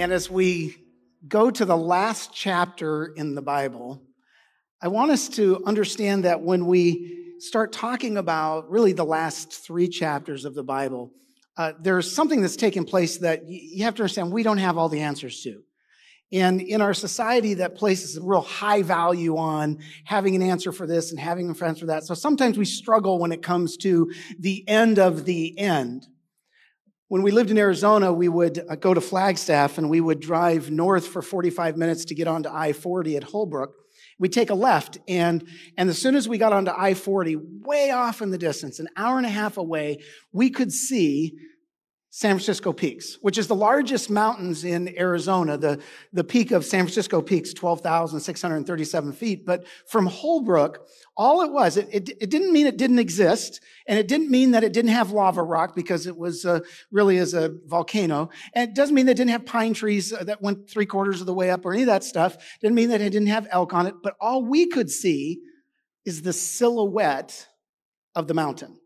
And as we go to the last chapter in the Bible, I want us to understand that when we start talking about really the last three chapters of the Bible, uh, there's something that's taken place that you have to understand we don't have all the answers to. And in our society that places a real high value on having an answer for this and having an answer for that. So sometimes we struggle when it comes to the end of the end. When we lived in Arizona, we would uh, go to Flagstaff and we would drive north for 45 minutes to get onto I 40 at Holbrook. We'd take a left, and, and as soon as we got onto I 40, way off in the distance, an hour and a half away, we could see San Francisco Peaks, which is the largest mountains in Arizona. The, the peak of San Francisco Peaks, 12,637 feet. But from Holbrook, all it was, it, it, it, didn't mean it didn't exist, and it didn't mean that it didn't have lava rock because it was uh, really as a volcano. And it doesn't mean that it didn't have pine trees uh, that went three quarters of the way up or any of that stuff. It didn't mean that it didn't have elk on it. But all we could see is the silhouette of the mountain.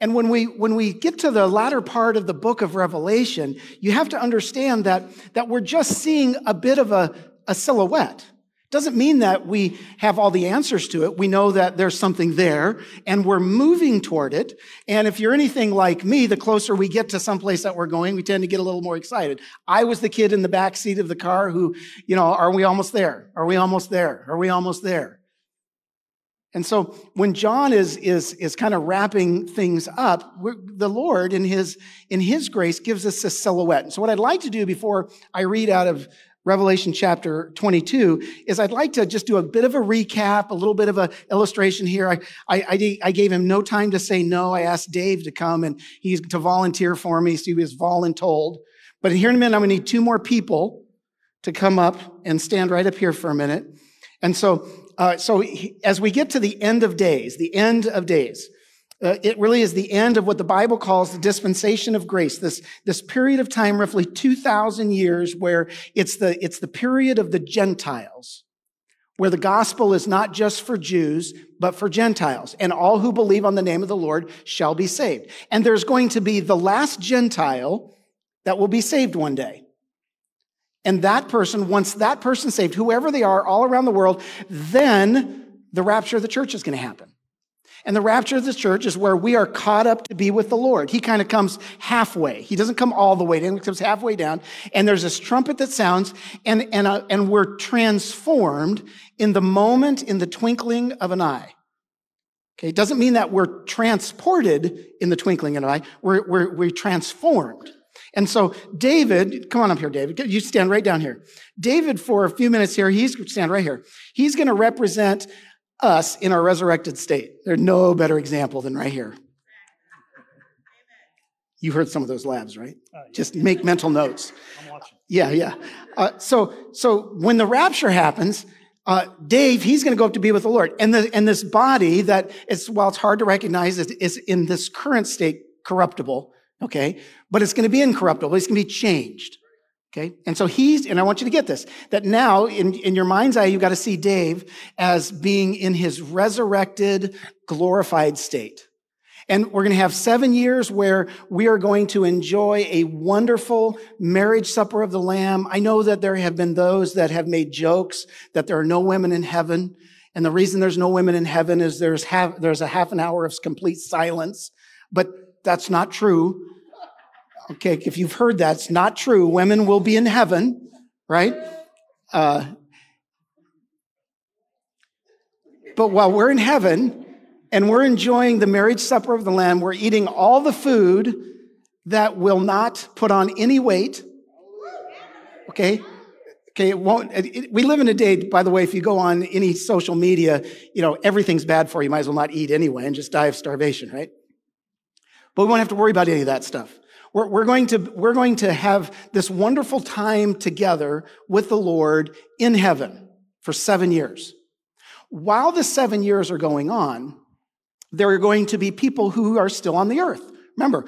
And when we, when we get to the latter part of the book of Revelation, you have to understand that, that we're just seeing a bit of a, a silhouette. Doesn't mean that we have all the answers to it. We know that there's something there and we're moving toward it. And if you're anything like me, the closer we get to someplace that we're going, we tend to get a little more excited. I was the kid in the back seat of the car who, you know, are we almost there? Are we almost there? Are we almost there? And so when John is, is, is kind of wrapping things up, the Lord in his, in his grace gives us a silhouette. And so what I'd like to do before I read out of Revelation chapter 22 is I'd like to just do a bit of a recap, a little bit of an illustration here. I, I, I, gave him no time to say no. I asked Dave to come and he's to volunteer for me. So he was voluntold. But here in a minute, I'm going to need two more people to come up and stand right up here for a minute. And so uh, so he, as we get to the end of days, the end of days, uh, it really is the end of what the Bible calls the dispensation of grace. This, this period of time, roughly 2,000 years, where it's the, it's the period of the Gentiles, where the gospel is not just for Jews, but for Gentiles. And all who believe on the name of the Lord shall be saved. And there's going to be the last Gentile that will be saved one day. And that person, once that person saved, whoever they are all around the world, then the rapture of the church is going to happen. And the rapture of the church is where we are caught up to be with the Lord. He kind of comes halfway. He doesn't come all the way down. He comes halfway down. And there's this trumpet that sounds and, and, uh, and we're transformed in the moment, in the twinkling of an eye. Okay. It doesn't mean that we're transported in the twinkling of an eye. We're, we're, we're transformed. And so David, come on up here, David. You stand right down here. David, for a few minutes here, he's stand right here. He's going to represent us in our resurrected state. There's no better example than right here. You heard some of those labs, right? Uh, yeah. Just make mental notes. I'm watching. Yeah, yeah. Uh, so, so when the rapture happens, uh, Dave, he's going to go up to be with the Lord, and the and this body that it's while it's hard to recognize, is, is in this current state corruptible okay? But it's going to be incorruptible. It's going to be changed. Okay. And so he's, and I want you to get this, that now in, in your mind's eye, you've got to see Dave as being in his resurrected, glorified state. And we're going to have seven years where we are going to enjoy a wonderful marriage supper of the Lamb. I know that there have been those that have made jokes that there are no women in heaven. And the reason there's no women in heaven is there's half, there's a half an hour of complete silence. But that's not true. Okay, if you've heard that, it's not true. Women will be in heaven, right? Uh, but while we're in heaven and we're enjoying the marriage supper of the Lamb, we're eating all the food that will not put on any weight. Okay? Okay, it won't. It, we live in a day, by the way, if you go on any social media, you know, everything's bad for you. You might as well not eat anyway and just die of starvation, right? But we won't have to worry about any of that stuff. We're, we're, going to, we're going to have this wonderful time together with the Lord in heaven for seven years. While the seven years are going on, there are going to be people who are still on the earth. Remember,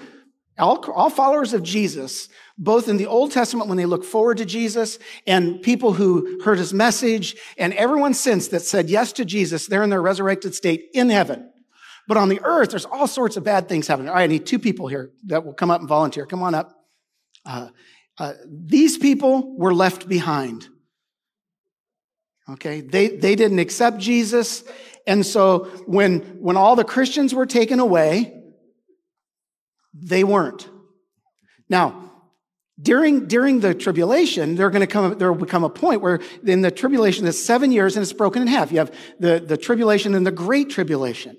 all, all followers of Jesus, both in the Old Testament when they look forward to Jesus and people who heard his message and everyone since that said yes to Jesus, they're in their resurrected state in heaven. But on the earth, there's all sorts of bad things happening. All right, I need two people here that will come up and volunteer. Come on up. Uh, Uh, these people were left behind. Okay, they, they didn't accept Jesus. And so when, when all the Christians were taken away, they weren't. Now, during, during the tribulation, there, going to come, there will become a point where in the tribulation, it's seven years and it's broken in half. You have the, the tribulation and the great tribulation.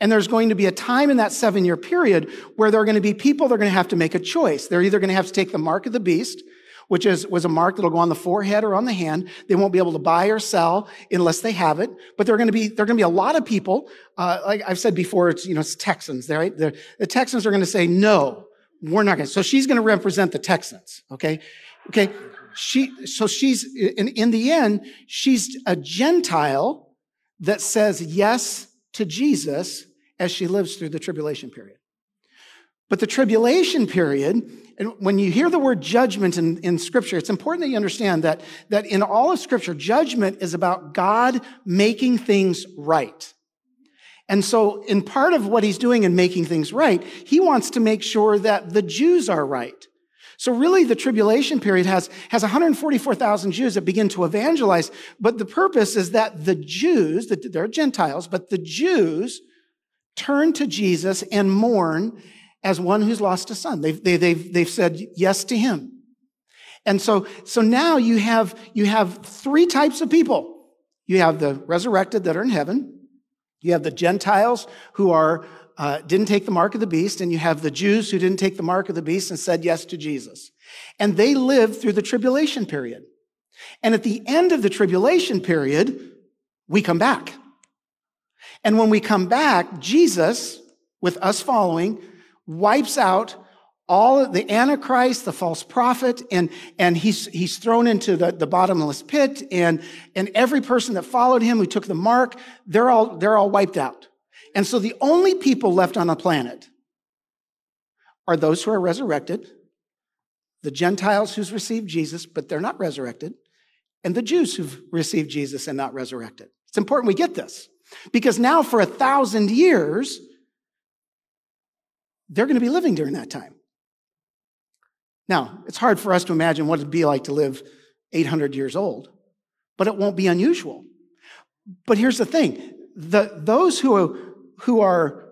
And there's going to be a time in that seven year period where there are going to be people that are going to have to make a choice. They're either going to have to take the mark of the beast, which is, was a mark that'll go on the forehead or on the hand. They won't be able to buy or sell unless they have it. But there are going to be, there are going to be a lot of people, uh, like I've said before, it's, you know, it's Texans, right? The, the Texans are going to say, no, we're not going to. So she's going to represent the Texans, okay? Okay. She, so she's, in, in the end, she's a Gentile that says yes to Jesus as she lives through the tribulation period. But the tribulation period, and when you hear the word judgment in, in scripture, it's important that you understand that, that in all of scripture, judgment is about God making things right. And so in part of what he's doing in making things right, he wants to make sure that the Jews are right. So really the tribulation period has, has 144,000 Jews that begin to evangelize, but the purpose is that the Jews, that they're Gentiles, but the Jews turn to Jesus and mourn as one who's lost a son. They've, they, have they've said yes to him. And so, so now you have, you have three types of people. You have the resurrected that are in heaven. You have the Gentiles who are, uh, didn't take the mark of the beast, and you have the Jews who didn't take the mark of the beast and said yes to Jesus. And they lived through the tribulation period. And at the end of the tribulation period, we come back. And when we come back, Jesus, with us following, wipes out all the antichrist the false prophet and and he's he's thrown into the, the bottomless pit and and every person that followed him who took the mark they're all they're all wiped out and so the only people left on the planet are those who are resurrected the gentiles who's received jesus but they're not resurrected and the jews who've received jesus and not resurrected it's important we get this because now, for a thousand years, they're going to be living during that time. Now, it's hard for us to imagine what it'd be like to live 800 years old, but it won't be unusual. But here's the thing the, those who are, who are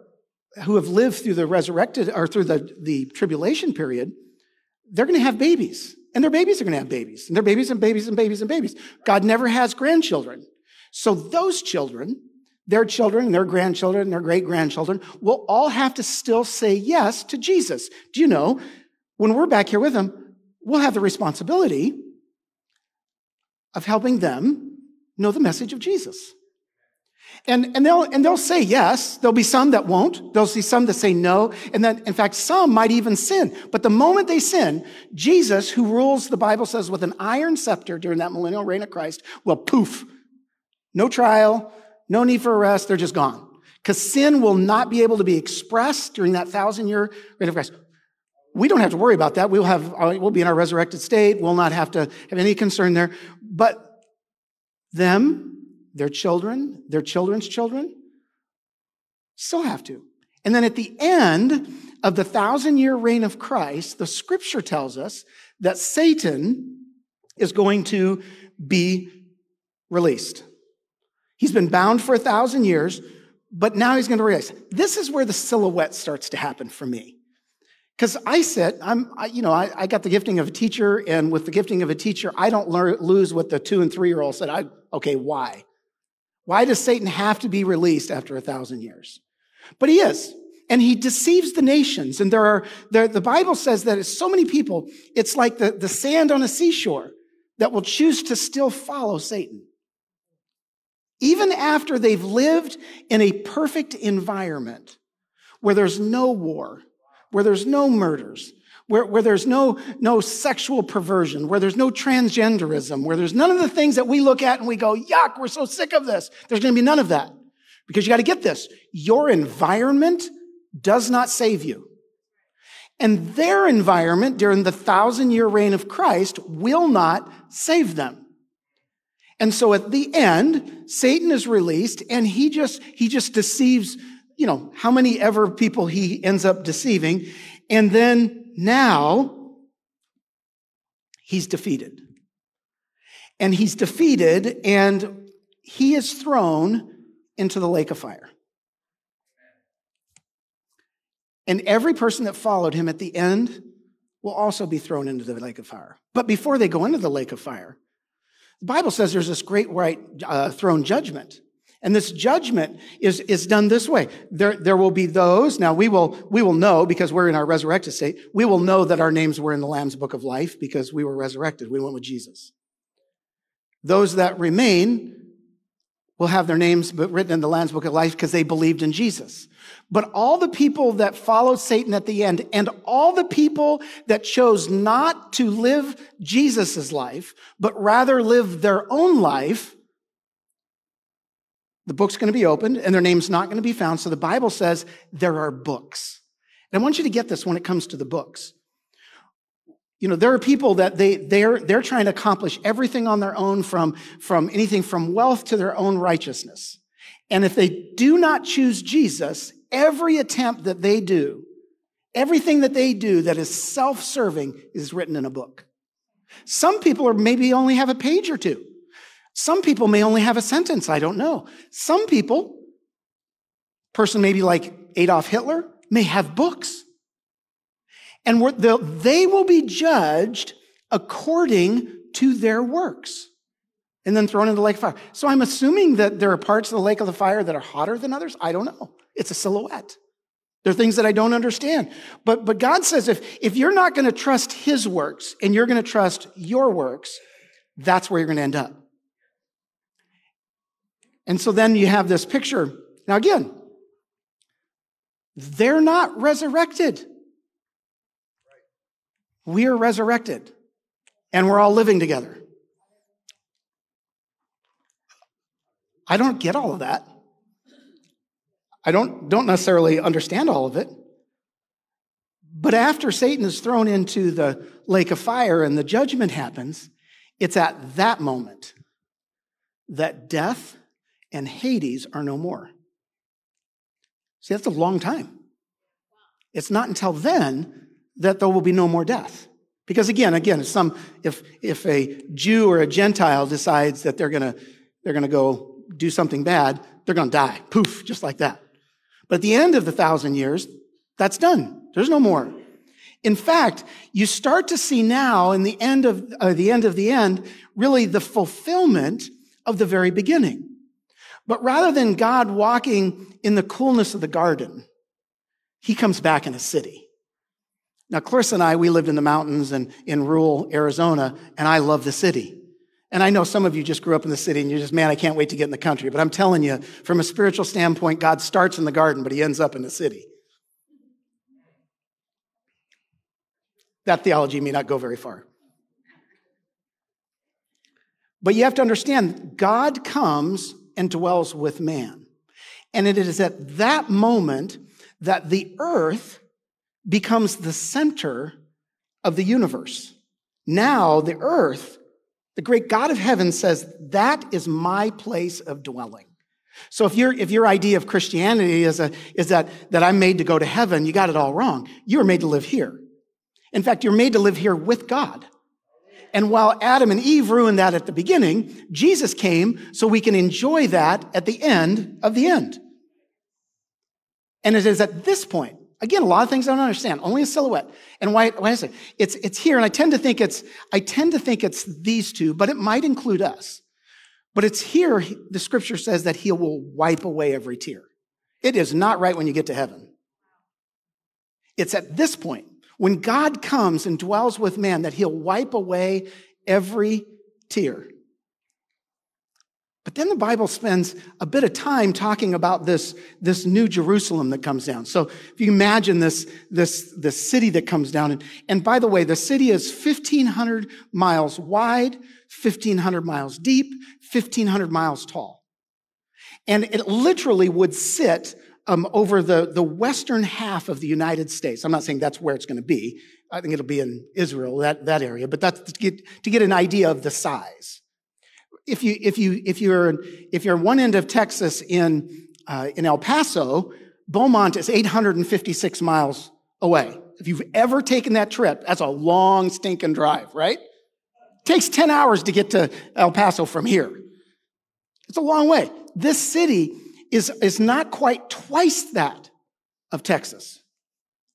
who have lived through the resurrected or through the, the tribulation period, they're going to have babies. And their babies are going to have babies. And their babies and babies and babies and babies. God never has grandchildren. So those children their children, their grandchildren, their great grandchildren will all have to still say yes to Jesus. Do you know, when we're back here with them, we'll have the responsibility of helping them know the message of Jesus. And, and, they'll, and they'll say yes. There'll be some that won't. There'll be some that say no. And then, in fact, some might even sin. But the moment they sin, Jesus, who rules, the Bible says, with an iron scepter during that millennial reign of Christ, will poof. No trial, no need for arrest. They're just gone. Because sin will not be able to be expressed during that thousand year reign of Christ. We don't have to worry about that. We'll have, uh, we'll be in our resurrected state. We'll not have to have any concern there. But them, their children, their children's children, still have to. And then at the end of the thousand year reign of Christ, the scripture tells us that Satan is going to be released. He's been bound for a thousand years, but now he's going to realize this is where the silhouette starts to happen for me. Because I sit, I'm, I, you know, I, I, got the gifting of a teacher, and with the gifting of a teacher, I don't learn, lose what the two and three year old said. I, okay, why? Why does Satan have to be released after a thousand years? But he is. And he deceives the nations. And there are, there, the Bible says that so many people, it's like the, the sand on a seashore that will choose to still follow Satan. Even after they've lived in a perfect environment where there's no war, where there's no murders, where, where there's no, no sexual perversion, where there's no transgenderism, where there's none of the things that we look at and we go, yuck, we're so sick of this. There's going to be none of that. Because you got to get this. Your environment does not save you. And their environment during the thousand year reign of Christ will not save them. And so at the end, Satan is released and he just, he just deceives, you know, how many ever people he ends up deceiving. And then now, he's defeated. And he's defeated, and he is thrown into the lake of fire. And every person that followed him at the end will also be thrown into the lake of fire. But before they go into the lake of fire, the Bible says there's this great white uh, throne judgment. And this judgment is, is done this way. There, there will be those, now we will, we will know because we're in our resurrected state, we will know that our names were in the Lamb's book of life because we were resurrected. We went with Jesus. Those that remain will have their names written in the Lamb's Book of Life because they believed in Jesus. But all the people that followed Satan at the end and all the people that chose not to live Jesus' life, but rather live their own life, the book's going to be opened and their name's not going to be found. So the Bible says there are books. And I want you to get this when it comes to the books. You know, there are people that they, they're, they're trying to accomplish everything on their own from, from anything from wealth to their own righteousness. And if they do not choose Jesus, every attempt that they do, everything that they do that is self-serving is written in a book. Some people are maybe only have a page or two. Some people may only have a sentence. I don't know. Some people, person maybe like Adolf Hitler, may have books. And they will be judged according to their works and then thrown into the lake of fire. So I'm assuming that there are parts of the lake of the fire that are hotter than others. I don't know. It's a silhouette. There are things that I don't understand. But, but God says if, if you're not going to trust his works and you're going to trust your works, that's where you're going to end up. And so then you have this picture. Now, again, they're not resurrected. We are resurrected and we're all living together. I don't get all of that. I don't, don't necessarily understand all of it. But after Satan is thrown into the lake of fire and the judgment happens, it's at that moment that death and Hades are no more. See, that's a long time. It's not until then that there will be no more death. Because again, again, if some, if, if a Jew or a Gentile decides that they're gonna, they're gonna go do something bad, they're gonna die. Poof, just like that. But at the end of the thousand years, that's done. There's no more. In fact, you start to see now in the end of, uh, the end of the end, really the fulfillment of the very beginning. But rather than God walking in the coolness of the garden, he comes back in a city. Now, Clarissa and I, we lived in the mountains and in rural Arizona, and I love the city. And I know some of you just grew up in the city and you're just, man, I can't wait to get in the country. But I'm telling you, from a spiritual standpoint, God starts in the garden, but he ends up in the city. That theology may not go very far. But you have to understand, God comes and dwells with man. And it is at that moment that the earth becomes the center of the universe. Now, the earth, the great God of heaven says, that is my place of dwelling. So if your, if your idea of Christianity is, a, is that, that I'm made to go to heaven, you got it all wrong. You are made to live here. In fact, you're made to live here with God. And while Adam and Eve ruined that at the beginning, Jesus came so we can enjoy that at the end of the end. And it is at this point Again, a lot of things I don't understand. Only a silhouette. And why, why is it? It's, it's here, and I tend to think it's, I tend to think it's these two, but it might include us. But it's here, the scripture says that he will wipe away every tear. It is not right when you get to heaven. It's at this point, when God comes and dwells with man, that he'll wipe away every tear. But then the Bible spends a bit of time talking about this, this new Jerusalem that comes down. So if you imagine this, this, this city that comes down, and, and by the way, the city is 1,500 miles wide, 1,500 miles deep, 1,500 miles tall. And it literally would sit um, over the, the western half of the United States. I'm not saying that's where it's going to be. I think it'll be in Israel, that, that area, but that's to get, to get an idea of the size if you if you if you're if you're one end of Texas in uh, in El Paso, Beaumont is 856 miles away. If you've ever taken that trip, that's a long stinking drive, right? takes 10 hours to get to El Paso from here. It's a long way. This city is, is not quite twice that of Texas.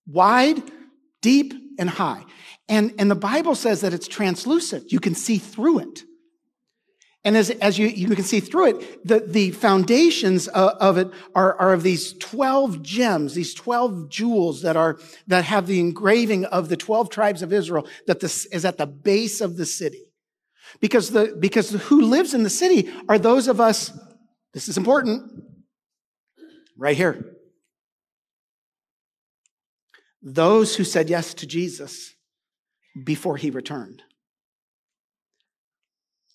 Wide, deep, and high. And, and the Bible says that it's translucent. You can see through it. And as, as you, you can see through it, the, the foundations of, of it are, are of these 12 gems, these 12 jewels that are, that have the engraving of the 12 tribes of Israel that this is at the base of the city. Because the, because who lives in the city are those of us, this is important, right here. Those who said yes to Jesus before he returned.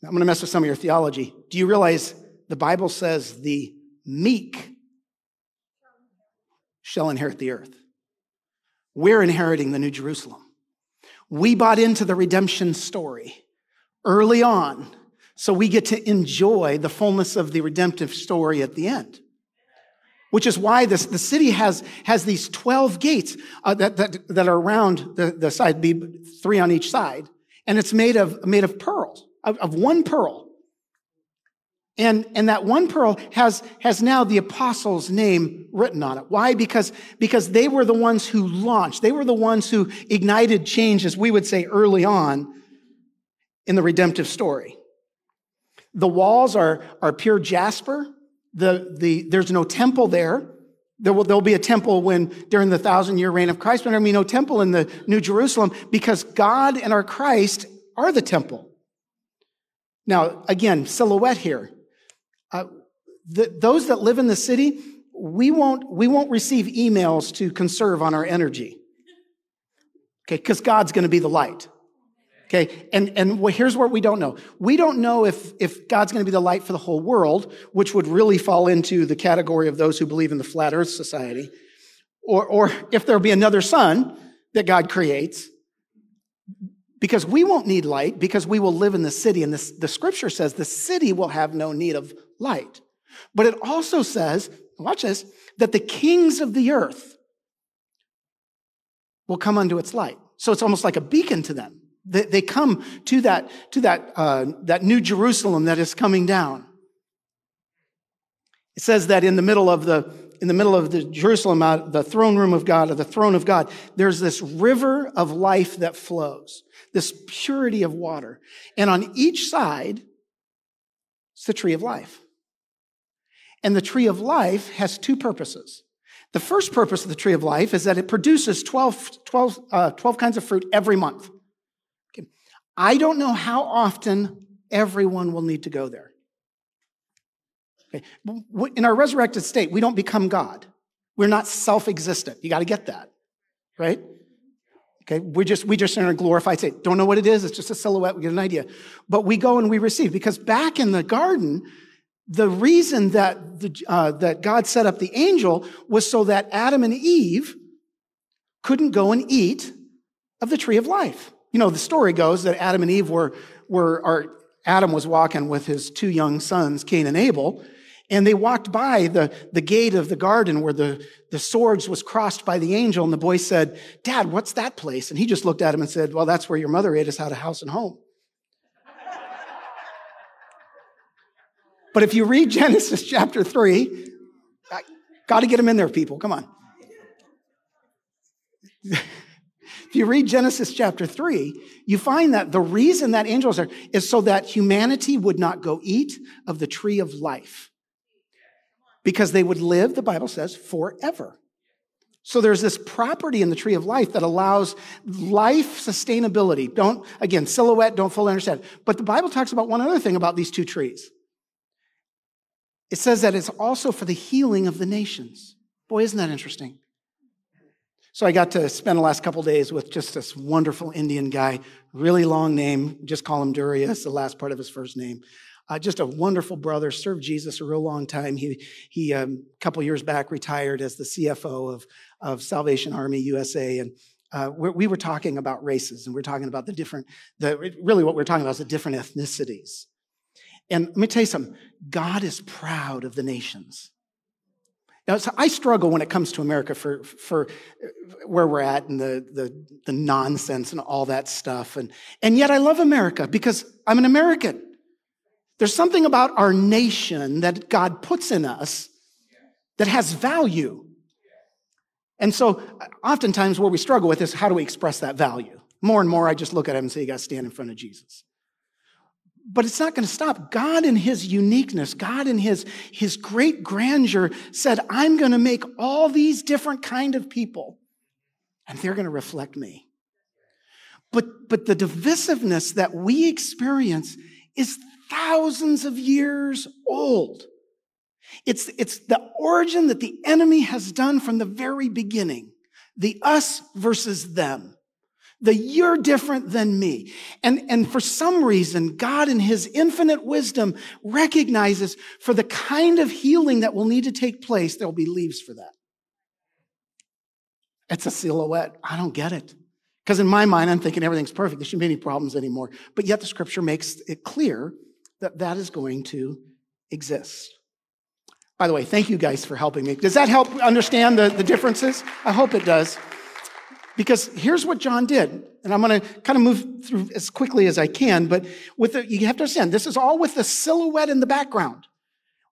I'm going to mess with some of your theology. Do you realize the Bible says the meek shall inherit the earth? We're inheriting the New Jerusalem. We bought into the redemption story early on, so we get to enjoy the fullness of the redemptive story at the end. Which is why this, the city has, has these 12 gates uh, that, that, that are around the, the side, be three on each side. And it's made of, made of pearls of, of one pearl. And, and that one pearl has, has now the apostles' name written on it. Why? Because, because they were the ones who launched. They were the ones who ignited change, as we would say early on in the redemptive story. The walls are, are pure jasper. The, the, there's no temple there. There will, there'll be a temple when, during the thousand year reign of Christ, but there'll be no temple in the New Jerusalem because God and our Christ are the temple. Now, again, silhouette here. Uh, the, those that live in the city, we won't, we won't receive emails to conserve on our energy. Okay, because God's going to be the light. Okay, and, and here's what we don't know. We don't know if, if God's going to be the light for the whole world, which would really fall into the category of those who believe in the flat earth society, or, or if there'll be another sun that God creates because we won't need light because we will live in the city. And this, the scripture says the city will have no need of light. But it also says, watch this, that the kings of the earth will come unto its light. So it's almost like a beacon to them. They, they come to that, to that, uh, that new Jerusalem that is coming down. It says that in the middle of the, in the middle of the Jerusalem, uh, the throne room of God, or the throne of God, there's this river of life that flows this purity of water. And on each side, it's the tree of life. And the tree of life has two purposes. The first purpose of the tree of life is that it produces 12, 12, uh, 12 kinds of fruit every month. I don't know how often everyone will need to go there. Okay. In our resurrected state, we don't become God. We're not self existent. You got to get that, right? Okay, we just we just in a glorified state. Don't know what it is. It's just a silhouette. We get an idea, but we go and we receive because back in the garden, the reason that the, uh, that God set up the angel was so that Adam and Eve couldn't go and eat of the tree of life. You know, the story goes that Adam and Eve were were or Adam was walking with his two young sons, Cain and Abel, and they walked by the, the gate of the garden where the, the swords was crossed by the angel. And the boy said, Dad, what's that place? And he just looked at him and said, Well, that's where your mother ate us out of house and home. but if you read Genesis chapter 3, got to get them in there, people. Come on. If you read Genesis chapter 3, you find that the reason that angels are is so that humanity would not go eat of the tree of life because they would live, the Bible says, forever. So there's this property in the tree of life that allows life sustainability. Don't, again, silhouette, don't fully understand. But the Bible talks about one other thing about these two trees. It says that it's also for the healing of the nations. Boy, isn't that interesting? So I got to spend the last couple days with just this wonderful Indian guy, really long name, just call him Durius, the last part of his first name. Uh, just a wonderful brother, served Jesus a real long time. He, he um, a couple years back, retired as the CFO of, of Salvation Army USA. And uh, we were talking about races and we are talking about the different, the, really what we're talking about is the different ethnicities. And let me tell you something God is proud of the nations. Now, so I struggle when it comes to America for, for where we're at and the, the, the nonsense and all that stuff. And, and yet I love America because I'm an American. There's something about our nation that God puts in us that has value. And so oftentimes where we struggle with is how do we express that value? More and more, I just look at him and say, you got to stand in front of Jesus. But it's not going to stop. God in his uniqueness, God in his, his great grandeur said, I'm going to make all these different kind of people and they're going to reflect me. But, but the divisiveness that we experience is thousands of years old. It's, it's the origin that the enemy has done from the very beginning. The us versus them the you're different than me. And, and for some reason, God in his infinite wisdom recognizes for the kind of healing that will need to take place, there'll be leaves for that. It's a silhouette. I don't get it. Because in my mind, I'm thinking everything's perfect. There shouldn't be any problems anymore. But yet the scripture makes it clear that that is going to exist. By the way, thank you guys for helping me. Does that help understand the, the differences? I hope it does. Because here's what John did, and I'm going to kind of move through as quickly as I can, but with the, you have to understand, this is all with the silhouette in the background.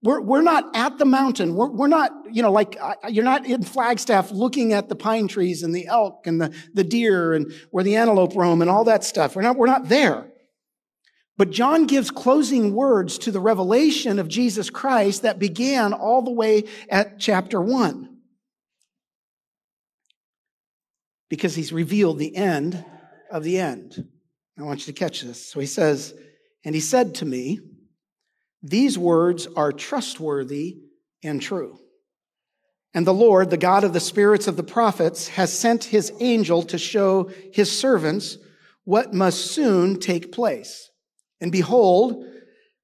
We're, we're not at the mountain. We're, we're not, you know, like, uh, you're not in Flagstaff looking at the pine trees and the elk and the, the deer and where the antelope roam and all that stuff. We're not, we're not there. But John gives closing words to the revelation of Jesus Christ that began all the way at chapter one. Because he's revealed the end of the end. I want you to catch this. So he says, And he said to me, These words are trustworthy and true. And the Lord, the God of the spirits of the prophets, has sent his angel to show his servants what must soon take place. And behold,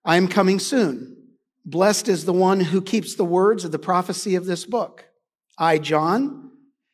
I am coming soon. Blessed is the one who keeps the words of the prophecy of this book. I, John,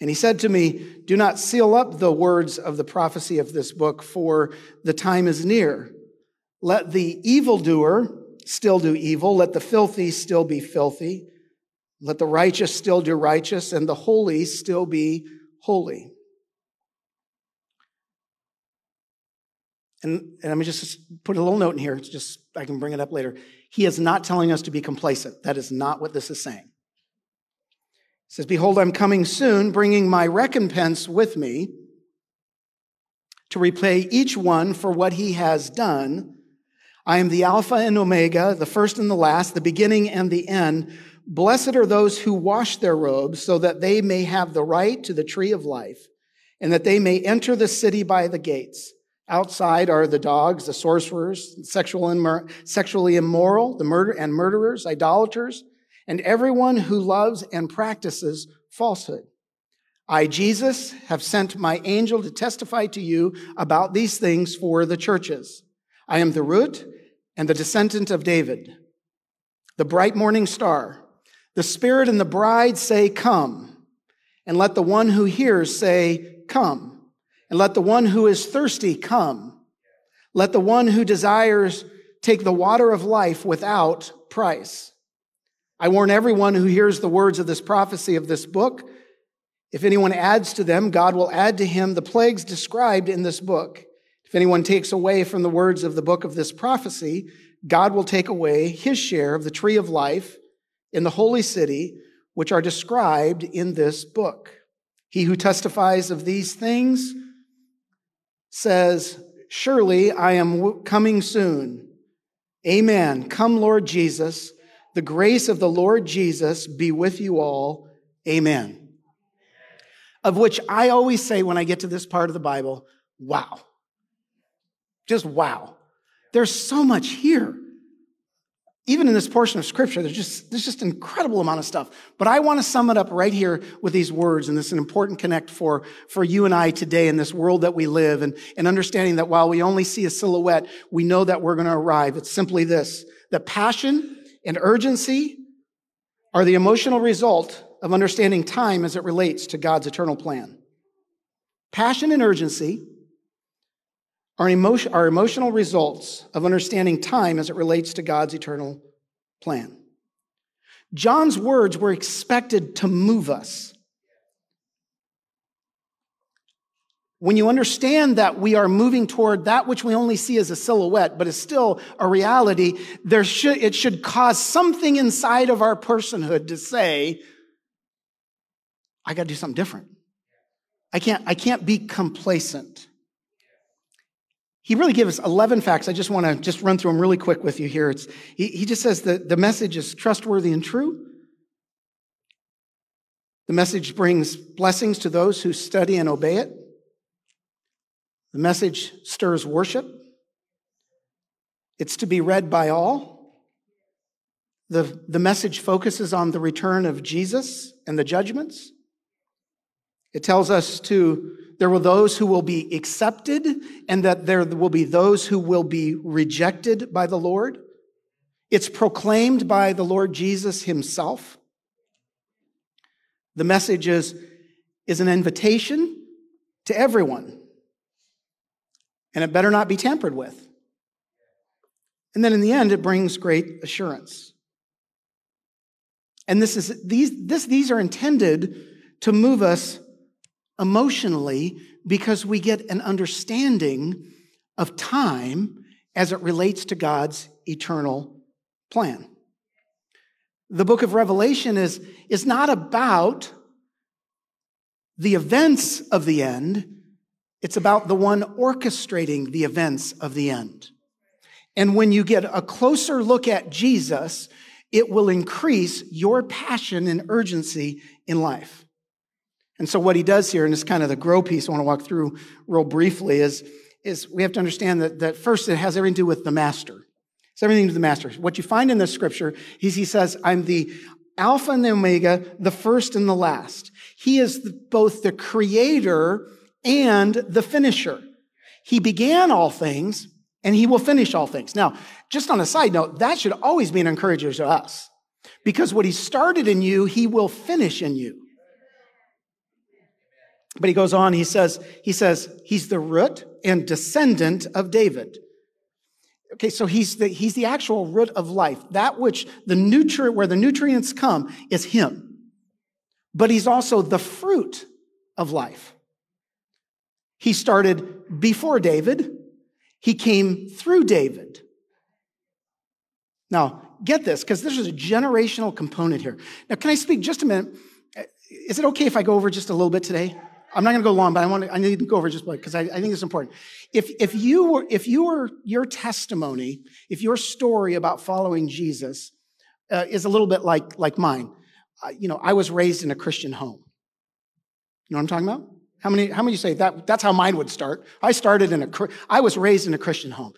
And he said to me, Do not seal up the words of the prophecy of this book, for the time is near. Let the evildoer still do evil, let the filthy still be filthy, let the righteous still do righteous, and the holy still be holy. And, and let me just put a little note in here. It's just I can bring it up later. He is not telling us to be complacent. That is not what this is saying says, Behold, I'm coming soon, bringing my recompense with me to repay each one for what he has done. I am the Alpha and Omega, the first and the last, the beginning and the end. Blessed are those who wash their robes so that they may have the right to the tree of life and that they may enter the city by the gates. Outside are the dogs, the sorcerers, sexual sexually immoral, the murder and murderers, idolaters, and everyone who loves and practices falsehood. I, Jesus, have sent my angel to testify to you about these things for the churches. I am the root and the descendant of David, the bright morning star. The Spirit and the bride say, Come. And let the one who hears say, Come. And let the one who is thirsty come. Let the one who desires take the water of life without price. I warn everyone who hears the words of this prophecy of this book. If anyone adds to them, God will add to him the plagues described in this book. If anyone takes away from the words of the book of this prophecy, God will take away his share of the tree of life in the holy city, which are described in this book. He who testifies of these things says, Surely I am coming soon. Amen. Come, Lord Jesus. The grace of the Lord Jesus be with you all. Amen. Of which I always say when I get to this part of the Bible, wow. Just wow. There's so much here. even in this portion of scripture, there's just, there's just incredible amount of stuff. But I want to sum it up right here with these words, and this is an important connect for, for you and I today in this world that we live, and, and understanding that while we only see a silhouette, we know that we're going to arrive. It's simply this, The passion and urgency are the emotional result of understanding time as it relates to God's eternal plan. Passion and urgency are, emotion, are emotional results of understanding time as it relates to God's eternal plan. John's words were expected to move us. When you understand that we are moving toward that which we only see as a silhouette, but is still a reality, there should, it should cause something inside of our personhood to say, I got to do something different. I can't, I can't be complacent. He really gives 11 facts. I just want to just run through them really quick with you here. It's, he, he just says that the message is trustworthy and true. The message brings blessings to those who study and obey it. The message stirs worship. It's to be read by all. The, the message focuses on the return of Jesus and the judgments. It tells us to there will those who will be accepted, and that there will be those who will be rejected by the Lord. It's proclaimed by the Lord Jesus himself. The message is, is an invitation to everyone, and it better not be tampered with. And then in the end, it brings great assurance. And this is, these, this, these are intended to move us emotionally because we get an understanding of time as it relates to God's eternal plan. The book of Revelation is, is not about the events of the end, it's about the one orchestrating the events of the end. And when you get a closer look at Jesus, it will increase your passion and urgency in life. And so what he does here, and it's kind of the grow piece I want to walk through real briefly, is, is we have to understand that, that first it has everything to do with the master. It's everything to the master. What you find in this scripture is he says, I'm the Alpha and the Omega, the first and the last. He is the, both the creator and the finisher. He began all things and he will finish all things. Now, just on a side note, that should always be an encourager to us because what he started in you, he will finish in you. But he goes on, he says, he says, he's the root and descendant of David. Okay, so he's the, he's the actual root of life. That which the nutrient, where the nutrients come is him. But he's also the fruit of life. He started before David. He came through David. Now, get this, because there's a generational component here. Now, can I speak just a minute? Is it okay if I go over just a little bit today? I'm not going to go long, but I want to, I need to go over just because I, I think it's important. If, if you were, if you were, your testimony, if your story about following Jesus uh, is a little bit like, like mine, uh, you know, I was raised in a Christian home. You know what I'm talking about? How many, how many say that, that's how mine would start? I started in a, I was raised in a Christian home.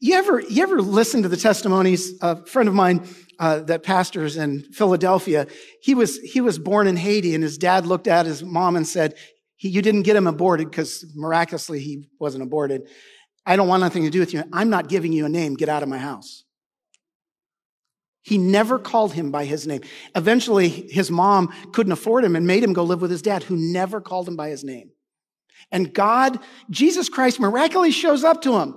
You ever, you ever listen to the testimonies? A friend of mine uh, that pastors in Philadelphia, he was, he was born in Haiti and his dad looked at his mom and said, you didn't get him aborted because miraculously he wasn't aborted. I don't want nothing to do with you. I'm not giving you a name. Get out of my house. He never called him by his name. Eventually, his mom couldn't afford him and made him go live with his dad, who never called him by his name. And God, Jesus Christ, miraculously shows up to him.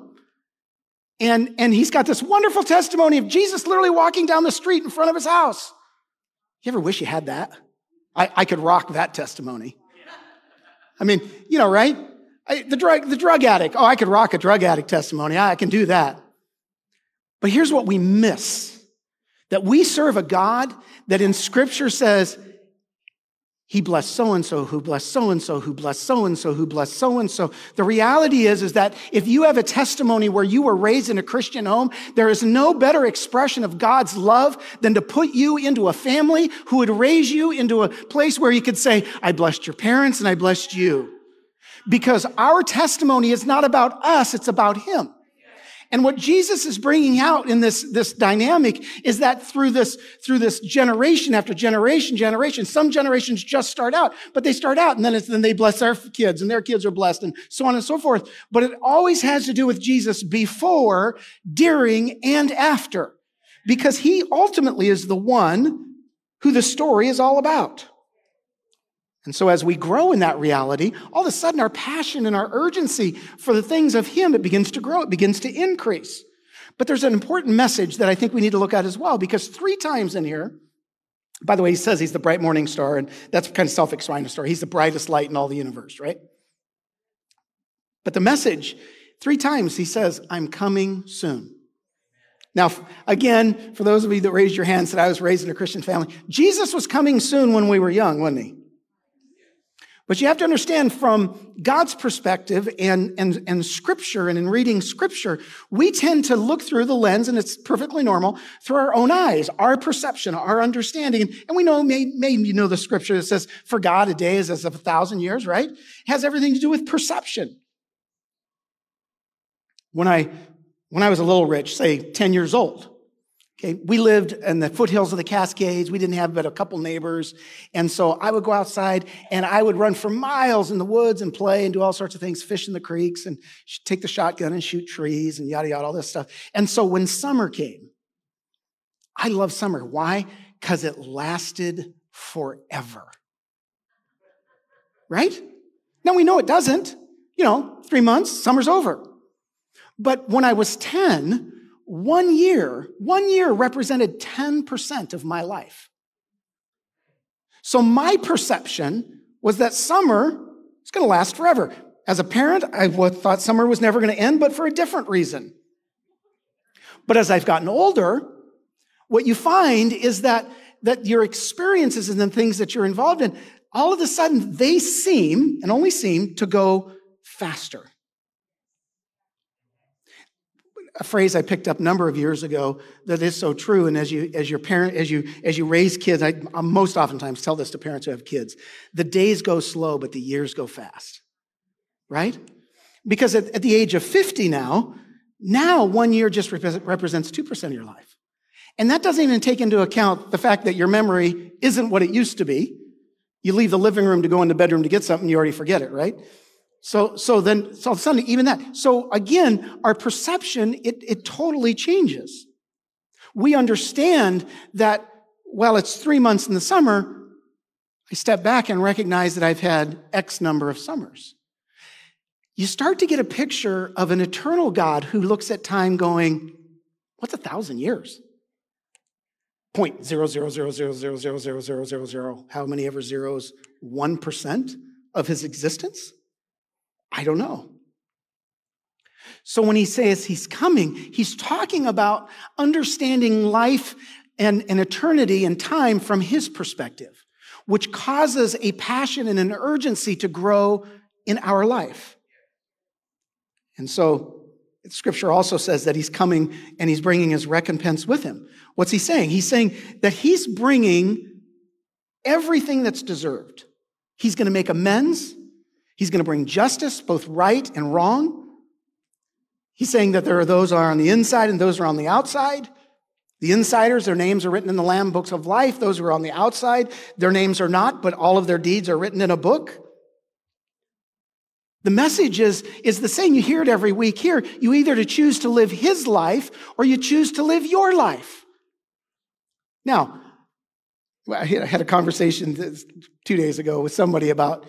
And, and he's got this wonderful testimony of Jesus literally walking down the street in front of his house. You ever wish you had that? I, I could rock that testimony. I mean, you know, right? I, the drug, the drug addict. Oh, I could rock a drug addict testimony. I can do that. But here's what we miss. That we serve a God that in scripture says he blessed so and so, who blessed so and so, who blessed so and so, who blessed so and so. The reality is, is that if you have a testimony where you were raised in a Christian home, there is no better expression of God's love than to put you into a family who would raise you into a place where you could say, I blessed your parents and I blessed you. Because our testimony is not about us, it's about Him. And what Jesus is bringing out in this, this dynamic is that through this, through this generation after generation, generation, some generations just start out, but they start out and then it's, then they bless their kids and their kids are blessed and so on and so forth. But it always has to do with Jesus before, during, and after. Because he ultimately is the one who the story is all about. And so as we grow in that reality, all of a sudden our passion and our urgency for the things of Him, it begins to grow, it begins to increase. But there's an important message that I think we need to look at as well, because three times in here, by the way, he says he's the bright morning star, and that's kind of self-explanatory. He's the brightest light in all the universe, right? But the message, three times he says, I'm coming soon. Now, again, for those of you that raised your hands that I was raised in a Christian family, Jesus was coming soon when we were young, wasn't he? But you have to understand from God's perspective and, and, and scripture and in reading scripture, we tend to look through the lens, and it's perfectly normal, through our own eyes, our perception, our understanding. And we know, maybe you know the scripture that says, for God, a day is as of a thousand years, right? It has everything to do with perception. When I, when I was a little Rich, say 10 years old, Okay, we lived in the foothills of the Cascades. We didn't have but a couple neighbors. And so I would go outside and I would run for miles in the woods and play and do all sorts of things, fish in the creeks and take the shotgun and shoot trees and yada, yada, all this stuff. And so when summer came, I love summer. Why? Because it lasted forever. Right? Now we know it doesn't. You know, three months, summer's over. But when I was 10, one year, one year represented 10% of my life. So my perception was that summer is going to last forever. As a parent, I thought summer was never going to end, but for a different reason. But as I've gotten older, what you find is that, that your experiences and the things that you're involved in, all of a sudden they seem, and only seem, to go faster a phrase I picked up a number of years ago that is so true. And as you, as your parent, as you, as you raise kids, I, I most oftentimes tell this to parents who have kids. The days go slow, but the years go fast. Right? Because at, at the age of 50 now, now one year just represents 2% of your life. And that doesn't even take into account the fact that your memory isn't what it used to be. You leave the living room to go in the bedroom to get something, you already forget it, right? So, so then, so all of a sudden, even that. So again, our perception, it, it totally changes. We understand that while it's three months in the summer, I step back and recognize that I've had X number of summers. You start to get a picture of an eternal God who looks at time going, what's a thousand years? Point zero zero zero zero zero zero zero zero zero zero. How many ever zeros? One percent of his existence? I don't know. So when he says he's coming, he's talking about understanding life and, and eternity and time from his perspective, which causes a passion and an urgency to grow in our life. And so scripture also says that he's coming and he's bringing his recompense with him. What's he saying? He's saying that he's bringing everything that's deserved. He's going to make amends. He's going to bring justice, both right and wrong. He's saying that there are those are on the inside and those are on the outside. The insiders, their names are written in the Lamb books of life. Those who are on the outside, their names are not, but all of their deeds are written in a book. The message is, is the same. You hear it every week here. You either to choose to live his life or you choose to live your life. Now, I had a conversation two days ago with somebody about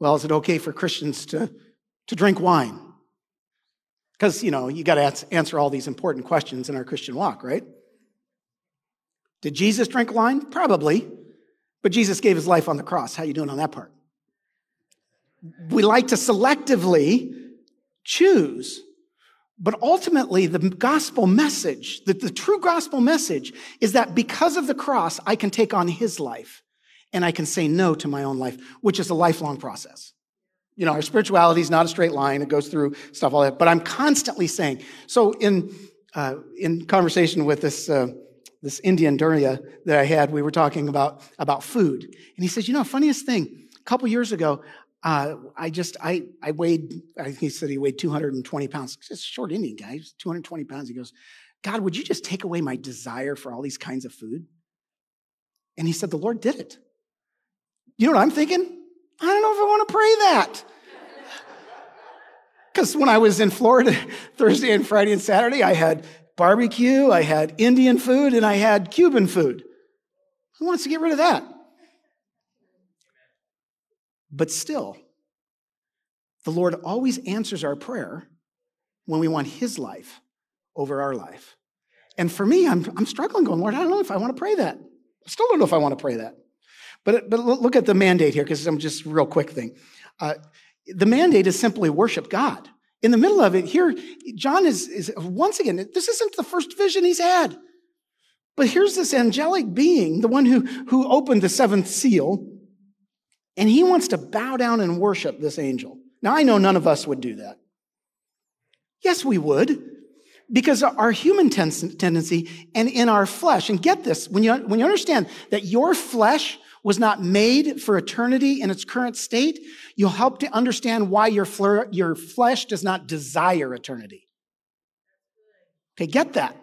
well, is it okay for Christians to, to drink wine? Because, you know, you got to answer all these important questions in our Christian walk, right? Did Jesus drink wine? Probably. But Jesus gave his life on the cross. How you doing on that part? We like to selectively choose. But ultimately, the gospel message, the, the true gospel message is that because of the cross, I can take on his life and I can say no to my own life, which is a lifelong process. You know, our spirituality is not a straight line. It goes through stuff, all that. But I'm constantly saying. So in uh, in conversation with this uh, this Indian Durya that I had, we were talking about about food, and he says, you know, funniest thing. A couple years ago, uh, I just, I, I weighed, I think he said he weighed 220 pounds. Just a short Indian guy, he's 220 pounds. He goes, God, would you just take away my desire for all these kinds of food? And he said, The Lord did it. You know what I'm thinking? I don't know if I want to pray that. Because when I was in Florida Thursday and Friday and Saturday, I had barbecue, I had Indian food, and I had Cuban food. Who wants to get rid of that? But still, the Lord always answers our prayer when we want His life over our life. And for me, I'm, I'm struggling going, Lord, I don't know if I want to pray that. I still don't know if I want to pray that. But, but look at the mandate here, because I'm just real quick thing. Uh, the mandate is simply worship God. In the middle of it, here, John is, is once again, this isn't the first vision he's had. But here's this angelic being, the one who, who opened the seventh seal, and he wants to bow down and worship this angel. Now, I know none of us would do that. Yes, we would, because our human tendency and in our flesh, and get this, when you, when you understand that your flesh was not made for eternity in its current state, you'll help to understand why your, your flesh does not desire eternity. Okay, get that.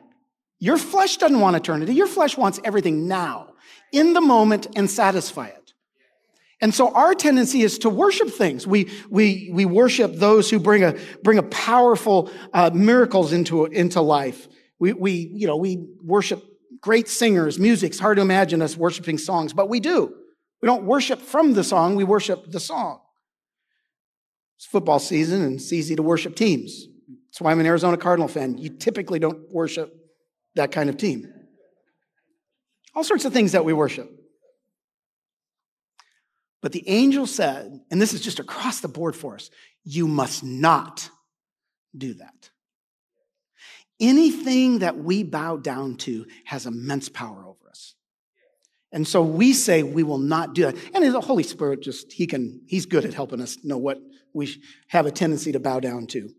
Your flesh doesn't want eternity. Your flesh wants everything now, in the moment, and satisfy it. And so our tendency is to worship things. We, we, we worship those who bring a, bring a powerful uh, miracles into, into life. We, we, you know, we worship great singers, music. It's hard to imagine us worshiping songs, but we do. We don't worship from the song, we worship the song. It's football season and it's easy to worship teams. That's why I'm an Arizona Cardinal fan. You typically don't worship that kind of team. All sorts of things that we worship. But the angel said, and this is just across the board for us, you must not do that. Anything that we bow down to has immense power over us. And so we say we will not do that. And the Holy Spirit just, he can, he's good at helping us know what we have a tendency to bow down to.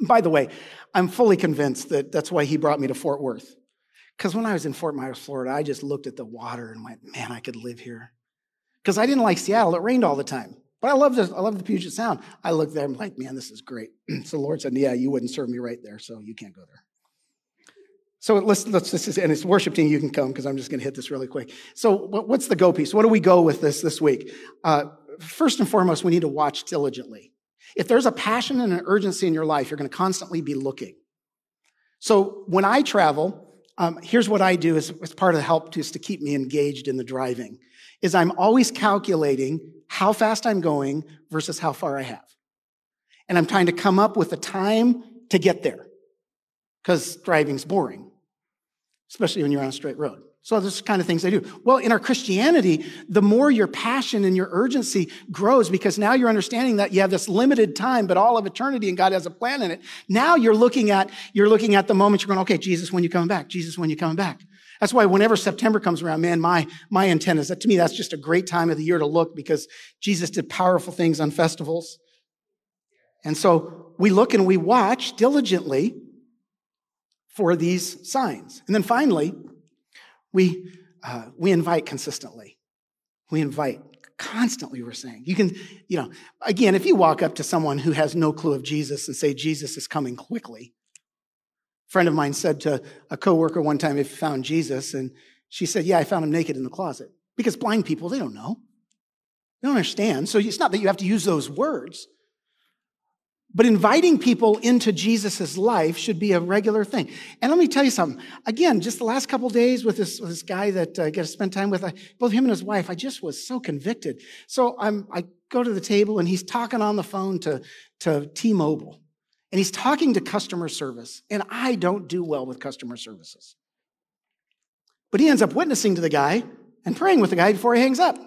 By the way, I'm fully convinced that that's why he brought me to Fort Worth. Because when I was in Fort Myers, Florida, I just looked at the water and went, man, I could live here. Because I didn't like Seattle. It rained all the time. But I love the, I love the Puget Sound. I look there I'm like, man, this is great. so the Lord said, yeah, you wouldn't serve me right there, so you can't go there. So let's, let's, this is, and it's worship team, you can come because I'm just going to hit this really quick. So what's the go piece? What do we go with this this week? Uh, first and foremost, we need to watch diligently. If there's a passion and an urgency in your life, you're going to constantly be looking. So when I travel, um, here's what I do as, as part of the help to keep me engaged in the driving is I'm always calculating how fast I'm going versus how far I have. And I'm trying to come up with a time to get there because driving's boring, especially when you're on a straight road. So this kind of things I do. Well, in our Christianity, the more your passion and your urgency grows because now you're understanding that you have this limited time, but all of eternity and God has a plan in it. Now you're looking at, you're looking at the moment you're going, okay, Jesus, when you coming back? Jesus, when you coming back? That's why whenever September comes around, man, my, my intent is that to me, that's just a great time of the year to look because Jesus did powerful things on festivals. And so we look and we watch diligently for these signs. And then finally, we, uh, we invite consistently. We invite constantly, we're saying. You can, you know, again, if you walk up to someone who has no clue of Jesus and say, Jesus is coming quickly, friend of mine said to a coworker one time if found Jesus, and she said, Yeah, I found him naked in the closet. Because blind people, they don't know. They don't understand. So it's not that you have to use those words. But inviting people into Jesus' life should be a regular thing. And let me tell you something. Again, just the last couple days with this, with this guy that uh, I get to spend time with, I, both him and his wife, I just was so convicted. So I'm, I go to the table and he's talking on the phone to, to T-Mobile and he's talking to customer service. And I don't do well with customer services. But he ends up witnessing to the guy and praying with the guy before he hangs up.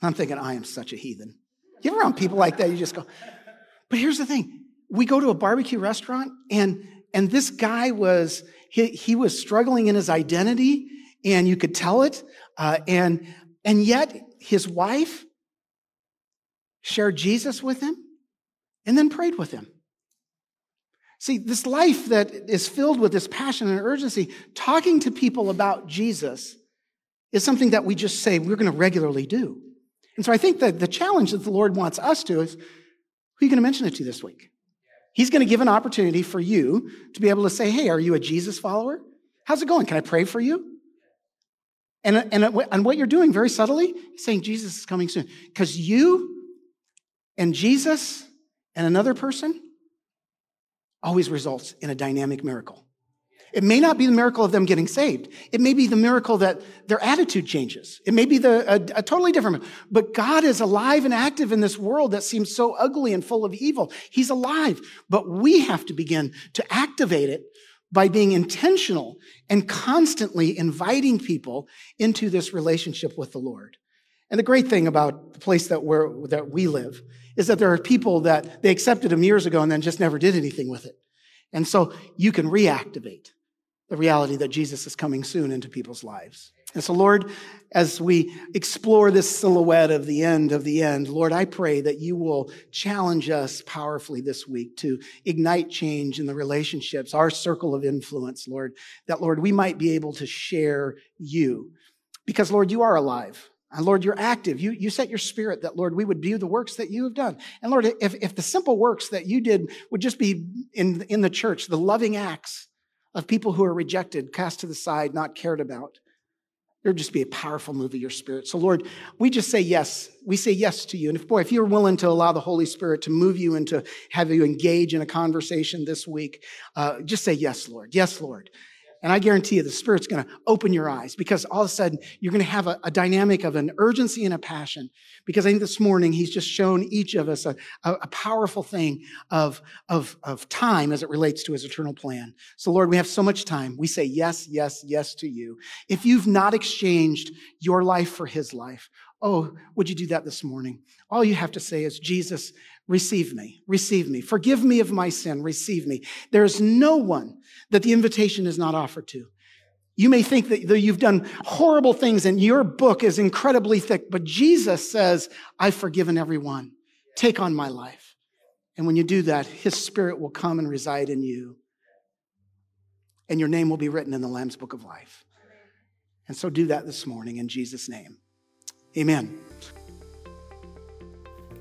I'm thinking, I am such a heathen. You ever around people like that, you just go, but here's the thing. We go to a barbecue restaurant and and this guy was he, he was struggling in his identity and you could tell it uh, and and yet his wife shared jesus with him and then prayed with him See, this life that is filled with this passion and urgency, talking to people about Jesus is something that we just say we're going to regularly do. And so I think that the challenge that the Lord wants us to is who are you going to mention it to this week? He's going to give an opportunity for you to be able to say, Hey, are you a Jesus follower? How's it going? Can I pray for you? And, and, and what you're doing very subtly, saying Jesus is coming soon. Because you and Jesus and another person always results in a dynamic miracle. It may not be the miracle of them getting saved. It may be the miracle that their attitude changes. It may be the, a, a totally different, but God is alive and active in this world that seems so ugly and full of evil. He's alive, but we have to begin to activate it by being intentional and constantly inviting people into this relationship with the Lord. And the great thing about the place that, we're, that we live is that there are people that they accepted him years ago and then just never did anything with it. And so you can reactivate the reality that Jesus is coming soon into people's lives. And so, Lord, as we explore this silhouette of the end of the end, Lord, I pray that you will challenge us powerfully this week to ignite change in the relationships, our circle of influence, Lord, that, Lord, we might be able to share you. Because, Lord, you are alive. And Lord, you're active. You, you set your spirit that, Lord, we would do the works that you have done. And Lord, if, if the simple works that you did would just be in, in the church, the loving acts of people who are rejected, cast to the side, not cared about, there would just be a powerful move of your spirit. So, Lord, we just say yes. We say yes to you. And if, boy, if you're willing to allow the Holy Spirit to move you and to have you engage in a conversation this week, uh, just say yes, Lord. Yes, Lord. And I guarantee you the Spirit's going to open your eyes because all of a sudden you're going to have a, a, dynamic of an urgency and a passion. Because I think this morning He's just shown each of us a, a, a powerful thing of, of, of time as it relates to His eternal plan. So, Lord, we have so much time. We say yes, yes, yes to you. If you've not exchanged your life for His life, oh, would you do that this morning? All you have to say is, Jesus, receive me, receive me. Forgive me of my sin, receive me. There is no one that the invitation is not offered to. You may think that you've done horrible things and your book is incredibly thick, but Jesus says, I've forgiven everyone. Take on my life. And when you do that, his spirit will come and reside in you. And your name will be written in the Lamb's book of life. And so do that this morning in Jesus' name. Amen.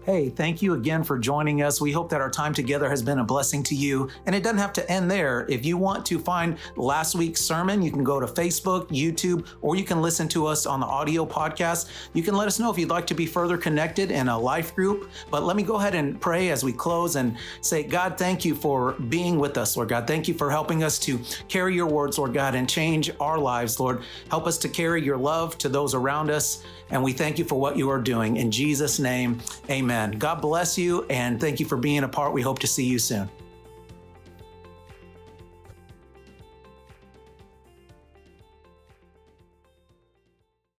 Hey, thank you again for joining us. We hope that our time together has been a blessing to you. And it doesn't have to end there. If you want to find last week's sermon, you can go to Facebook, YouTube, or you can listen to us on the audio podcast. You can let us know if you'd like to be further connected in a life group. But let me go ahead and pray as we close and say, God, thank you for being with us, Lord God. Thank you for helping us to carry your words, Lord God, and change our lives, Lord. Help us to carry your love to those around us. And we thank you for what you are doing. In Jesus' name, amen. God bless you and thank you for being a part. We hope to see you soon.